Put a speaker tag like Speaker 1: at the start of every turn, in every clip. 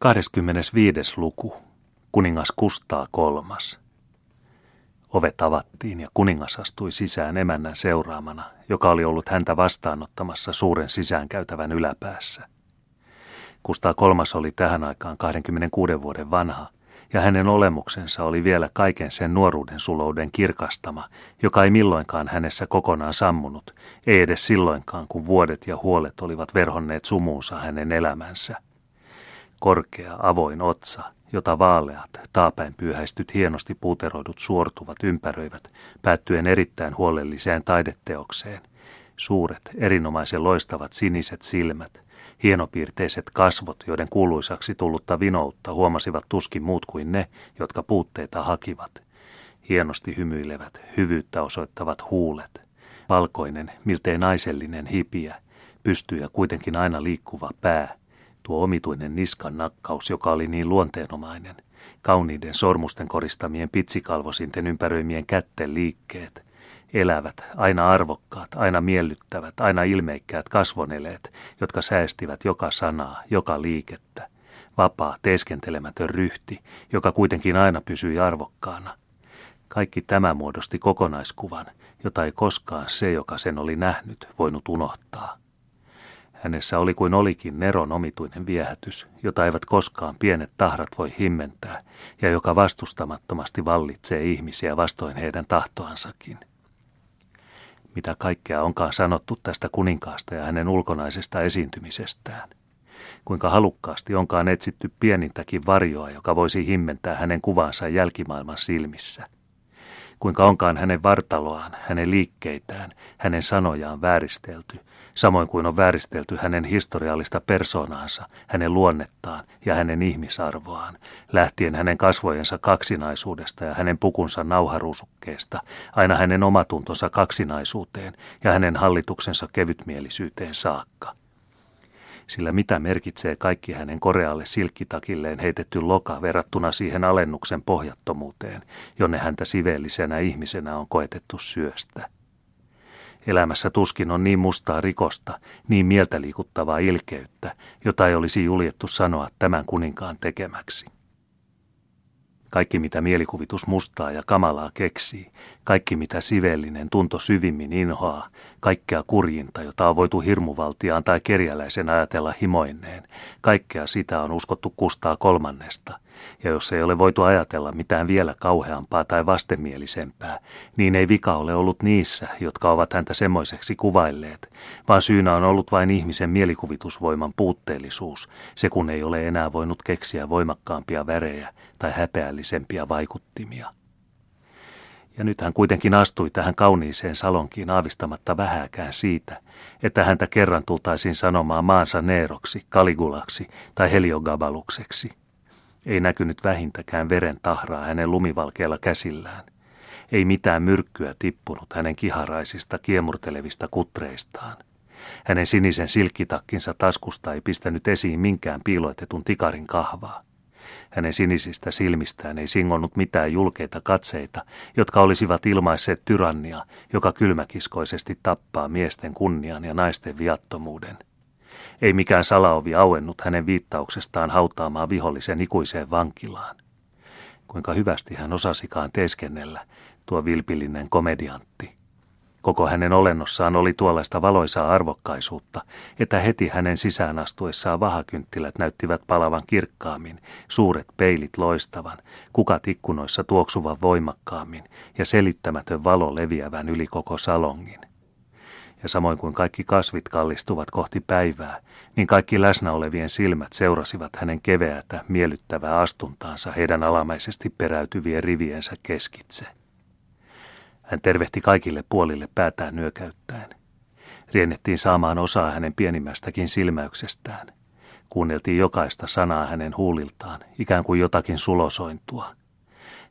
Speaker 1: 25. luku. Kuningas Kustaa kolmas. Ovet avattiin ja kuningas astui sisään emännän seuraamana, joka oli ollut häntä vastaanottamassa suuren sisäänkäytävän yläpäässä. Kustaa kolmas oli tähän aikaan 26 vuoden vanha, ja hänen olemuksensa oli vielä kaiken sen nuoruuden sulouden kirkastama, joka ei milloinkaan hänessä kokonaan sammunut, ei edes silloinkaan, kun vuodet ja huolet olivat verhonneet sumuunsa hänen elämänsä – Korkea, avoin otsa, jota vaaleat, taapäin pyyhäistyt hienosti puuteroidut suortuvat ympäröivät, päättyen erittäin huolelliseen taideteokseen. Suuret, erinomaisen loistavat siniset silmät, hienopiirteiset kasvot, joiden kuuluisaksi tullutta vinoutta huomasivat tuskin muut kuin ne, jotka puutteita hakivat. Hienosti hymyilevät, hyvyyttä osoittavat huulet. Valkoinen, miltei naisellinen hipiä, pystyy ja kuitenkin aina liikkuva pää – tuo omituinen niskan nakkaus, joka oli niin luonteenomainen, kauniiden sormusten koristamien pitsikalvosinten ympäröimien kätten liikkeet, elävät, aina arvokkaat, aina miellyttävät, aina ilmeikkäät kasvoneleet, jotka säästivät joka sanaa, joka liikettä, vapaa, teeskentelemätön ryhti, joka kuitenkin aina pysyi arvokkaana. Kaikki tämä muodosti kokonaiskuvan, jota ei koskaan se, joka sen oli nähnyt, voinut unohtaa. Hänessä oli kuin olikin Neron omituinen viehätys, jota eivät koskaan pienet tahrat voi himmentää, ja joka vastustamattomasti vallitsee ihmisiä vastoin heidän tahtoansakin. Mitä kaikkea onkaan sanottu tästä kuninkaasta ja hänen ulkonaisesta esiintymisestään. Kuinka halukkaasti onkaan etsitty pienintäkin varjoa, joka voisi himmentää hänen kuvansa jälkimaailman silmissä – kuinka onkaan hänen vartaloaan, hänen liikkeitään, hänen sanojaan vääristelty, samoin kuin on vääristelty hänen historiallista persoonaansa, hänen luonnettaan ja hänen ihmisarvoaan, lähtien hänen kasvojensa kaksinaisuudesta ja hänen pukunsa nauharuusukkeesta, aina hänen omatuntonsa kaksinaisuuteen ja hänen hallituksensa kevytmielisyyteen saakka sillä mitä merkitsee kaikki hänen korealle silkkitakilleen heitetty loka verrattuna siihen alennuksen pohjattomuuteen, jonne häntä siveellisenä ihmisenä on koetettu syöstä. Elämässä tuskin on niin mustaa rikosta, niin mieltä liikuttavaa ilkeyttä, jota ei olisi juljettu sanoa tämän kuninkaan tekemäksi. Kaikki mitä mielikuvitus mustaa ja kamalaa keksii, kaikki mitä sivellinen tunto syvimmin inhoaa, kaikkea kurjinta, jota on voitu hirmuvaltiaan tai kerjäläisen ajatella himoinneen, kaikkea sitä on uskottu kustaa kolmannesta. Ja jos ei ole voitu ajatella mitään vielä kauheampaa tai vastenmielisempää, niin ei vika ole ollut niissä, jotka ovat häntä semmoiseksi kuvailleet, vaan syynä on ollut vain ihmisen mielikuvitusvoiman puutteellisuus, se kun ei ole enää voinut keksiä voimakkaampia värejä tai häpeällisempiä vaikuttimia. Ja nyt hän kuitenkin astui tähän kauniiseen salonkiin aavistamatta vähääkään siitä, että häntä kerran tultaisiin sanomaan maansa Neeroksi, Kaligulaksi tai Heliogabalukseksi. Ei näkynyt vähintäkään veren tahraa hänen lumivalkeilla käsillään. Ei mitään myrkkyä tippunut hänen kiharaisista kiemurtelevista kutreistaan. Hänen sinisen silkkitakkinsa taskusta ei pistänyt esiin minkään piiloitetun tikarin kahvaa. Hänen sinisistä silmistään ei singonnut mitään julkeita katseita, jotka olisivat ilmaisseet tyrannia, joka kylmäkiskoisesti tappaa miesten kunnian ja naisten viattomuuden. Ei mikään salaovi auennut hänen viittauksestaan hautaamaan vihollisen ikuiseen vankilaan. Kuinka hyvästi hän osasikaan teeskennellä, tuo vilpillinen komediantti. Koko hänen olennossaan oli tuollaista valoisaa arvokkaisuutta, että heti hänen sisään astuessaan vahakynttilät näyttivät palavan kirkkaammin, suuret peilit loistavan, kukat ikkunoissa tuoksuvan voimakkaammin ja selittämätön valo leviävän yli koko salongin. Ja samoin kuin kaikki kasvit kallistuvat kohti päivää, niin kaikki läsnä olevien silmät seurasivat hänen keveätä, miellyttävää astuntaansa heidän alamaisesti peräytyvien riviensä keskitse. Hän tervehti kaikille puolille päätään nyökäyttäen. Riennettiin saamaan osaa hänen pienimmästäkin silmäyksestään. Kuunneltiin jokaista sanaa hänen huuliltaan, ikään kuin jotakin sulosointua.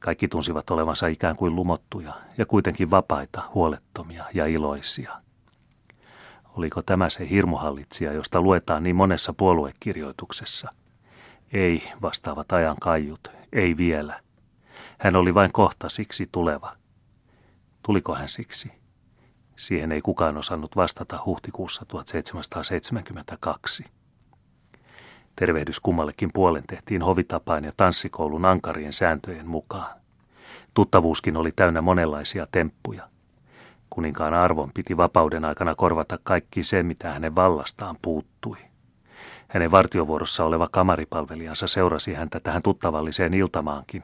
Speaker 1: Kaikki tunsivat olevansa ikään kuin lumottuja ja kuitenkin vapaita, huolettomia ja iloisia. Oliko tämä se hirmuhallitsija, josta luetaan niin monessa puoluekirjoituksessa? Ei, vastaavat ajan kaiut, ei vielä. Hän oli vain kohta siksi tuleva. Tuliko hän siksi? Siihen ei kukaan osannut vastata huhtikuussa 1772. Tervehdys kummallekin puolen tehtiin hovitapaan ja tanssikoulun ankarien sääntöjen mukaan. Tuttavuuskin oli täynnä monenlaisia temppuja. Kuninkaan arvon piti vapauden aikana korvata kaikki se, mitä hänen vallastaan puuttui. Hänen vartiovuorossa oleva kamaripalvelijansa seurasi häntä tähän tuttavalliseen iltamaankin,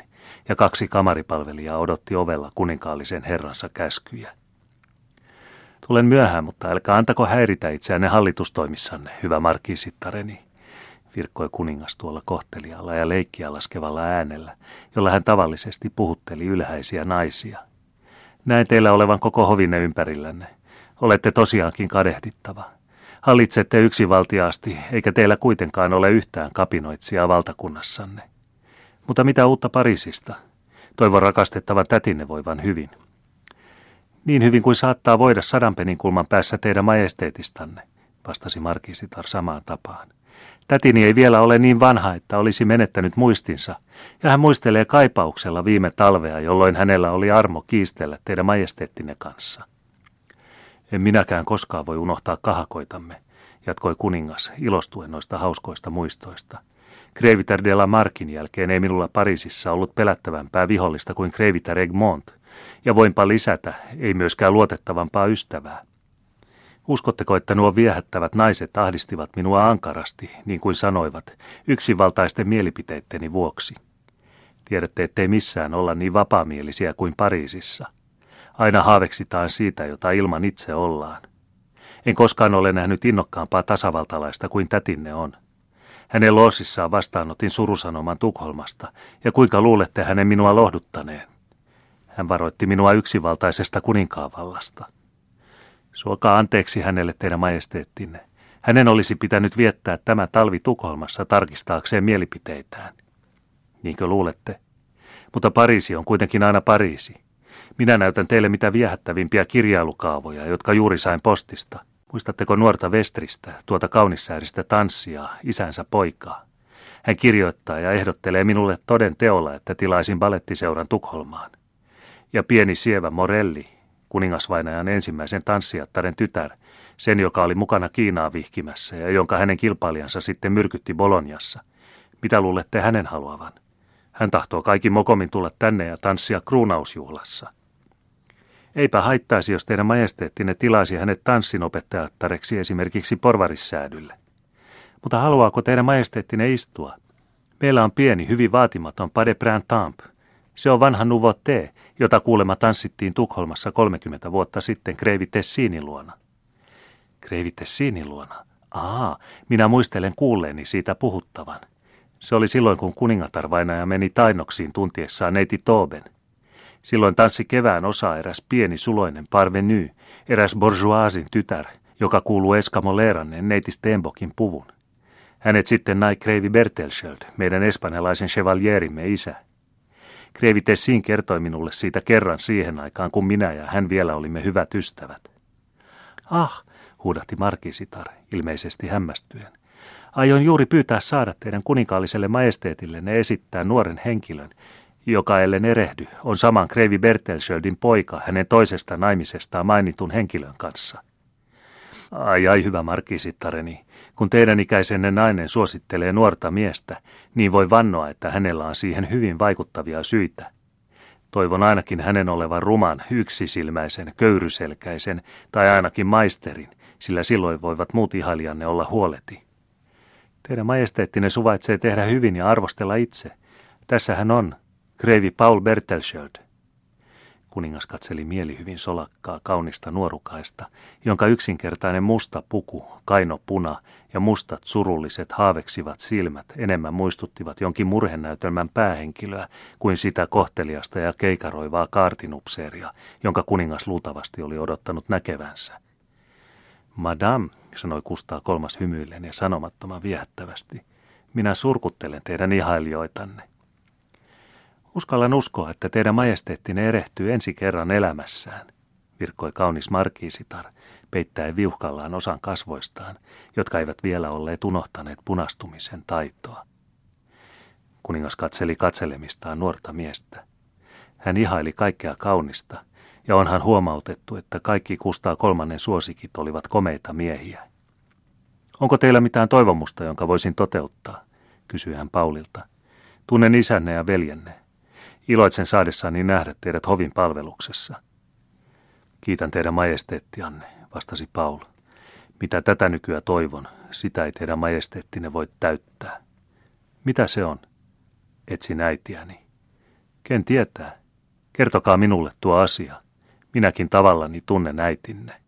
Speaker 1: ja kaksi kamaripalvelijaa odotti ovella kuninkaallisen herransa käskyjä. Tulen myöhään, mutta älkää antako häiritä itseänne hallitustoimissanne, hyvä markiisittareni, virkkoi kuningas tuolla kohtelialla ja leikkiä laskevalla äänellä, jolla hän tavallisesti puhutteli ylhäisiä naisia. Näin teillä olevan koko hovinne ympärillänne. Olette tosiaankin kadehdittava. Hallitsette yksinvaltiaasti, eikä teillä kuitenkaan ole yhtään kapinoitsijaa valtakunnassanne. Mutta mitä uutta Pariisista? Toivon rakastettavan tätinne voivan hyvin. Niin hyvin kuin saattaa voida sadanpenin kulman päässä teidän majesteetistanne, vastasi Markisitar samaan tapaan. Tätini ei vielä ole niin vanha, että olisi menettänyt muistinsa, ja hän muistelee kaipauksella viime talvea, jolloin hänellä oli armo kiistellä teidän majesteettinne kanssa. En minäkään koskaan voi unohtaa kahakoitamme, jatkoi kuningas ilostuen noista hauskoista muistoista. Kreviter de la Markin jälkeen ei minulla Pariisissa ollut pelättävämpää vihollista kuin Kreviter Egmont, ja voinpa lisätä, ei myöskään luotettavampaa ystävää. Uskotteko, että nuo viehättävät naiset ahdistivat minua ankarasti, niin kuin sanoivat, yksinvaltaisten mielipiteitteni vuoksi? Tiedätte, ettei missään olla niin vapaamielisiä kuin Pariisissa. Aina haaveksitaan siitä, jota ilman itse ollaan. En koskaan ole nähnyt innokkaampaa tasavaltalaista kuin tätinne on. Hänen loosissaan vastaanotin surusanoman Tukholmasta, ja kuinka luulette hänen minua lohduttaneen? Hän varoitti minua yksivaltaisesta kuninkaavallasta. Suokaa anteeksi hänelle teidän majesteettinne. Hänen olisi pitänyt viettää tämä talvi Tukholmassa tarkistaakseen mielipiteitään. Niinkö luulette? Mutta Pariisi on kuitenkin aina Pariisi. Minä näytän teille mitä viehättävimpiä kirjailukaavoja, jotka juuri sain postista. Muistatteko nuorta Vestristä, tuota kaunissääristä tanssia, isänsä poikaa? Hän kirjoittaa ja ehdottelee minulle toden teolla, että tilaisin balettiseuran Tukholmaan. Ja pieni sievä Morelli, kuningasvainajan ensimmäisen tanssijattaren tytär, sen joka oli mukana Kiinaa vihkimässä ja jonka hänen kilpailijansa sitten myrkytti Boloniassa. Mitä luulette hänen haluavan? Hän tahtoo kaikki mokomin tulla tänne ja tanssia kruunausjuhlassa. Eipä haittaisi, jos teidän majesteettinne tilaisi hänet tanssinopettajattareksi esimerkiksi porvarissäädylle. Mutta haluaako teidän majesteettinne istua? Meillä on pieni, hyvin vaatimaton Pade Printemps. Se on vanha nouveauté, jota kuulema tanssittiin Tukholmassa 30 vuotta sitten Kreivi Tessinin luona. Kreivi Tessinin luona? Aa, minä muistelen kuulleeni siitä puhuttavan. Se oli silloin, kun kuningatar vainaja meni tainoksiin tuntiessaan neiti Tooben. Silloin tanssi kevään osa eräs pieni suloinen parveny, eräs bourgeoisin tytär, joka kuuluu Eskamo Leerannen neiti Stenbokin puvun. Hänet sitten nai Kreivi Bertelsköld, meidän espanjalaisen chevalierimme isä. Kreivi Tessin kertoi minulle siitä kerran siihen aikaan, kun minä ja hän vielä olimme hyvät ystävät. Ah, huudahti Markisitar, ilmeisesti hämmästyen. Aion juuri pyytää saada teidän kuninkaalliselle majesteetillenne esittää nuoren henkilön, joka ellen erehdy, on saman Kreivi Bertelsköldin poika hänen toisesta naimisestaan mainitun henkilön kanssa. Ai ai hyvä markisittareni, kun teidän ikäisenne nainen suosittelee nuorta miestä, niin voi vannoa, että hänellä on siihen hyvin vaikuttavia syitä. Toivon ainakin hänen olevan ruman, yksisilmäisen, köyryselkäisen tai ainakin maisterin, sillä silloin voivat muut ihailijanne olla huoleti. Teidän majesteettinen suvaitsee tehdä hyvin ja arvostella itse. Tässä hän on, Kreivi Paul Bertelsköld. Kuningas katseli mielihyvin solakkaa kaunista nuorukaista, jonka yksinkertainen musta puku, kaino puna ja mustat surulliset haaveksivat silmät enemmän muistuttivat jonkin murhenäytelmän päähenkilöä kuin sitä kohteliasta ja keikaroivaa kaartinupseeria, jonka kuningas luultavasti oli odottanut näkevänsä. Madame, sanoi Kustaa kolmas hymyillen ja sanomattoman viehättävästi, minä surkuttelen teidän ihailijoitanne. Uskallan uskoa, että teidän majesteettinne erehtyy ensi kerran elämässään, virkkoi kaunis markiisitar, peittäen viuhkallaan osan kasvoistaan, jotka eivät vielä olleet unohtaneet punastumisen taitoa. Kuningas katseli katselemistaan nuorta miestä. Hän ihaili kaikkea kaunista, ja onhan huomautettu, että kaikki Kustaa kolmannen suosikit olivat komeita miehiä. Onko teillä mitään toivomusta, jonka voisin toteuttaa? kysyi hän Paulilta. Tunnen isänne ja veljenne. Iloitsen saadessani nähdä teidät hovin palveluksessa. Kiitän teidän majesteettianne, vastasi Paul. Mitä tätä nykyä toivon, sitä ei teidän majesteettinne voi täyttää. Mitä se on? Etsin äitiäni. Ken tietää? Kertokaa minulle tuo asia. Minäkin tavallani tunnen äitinne.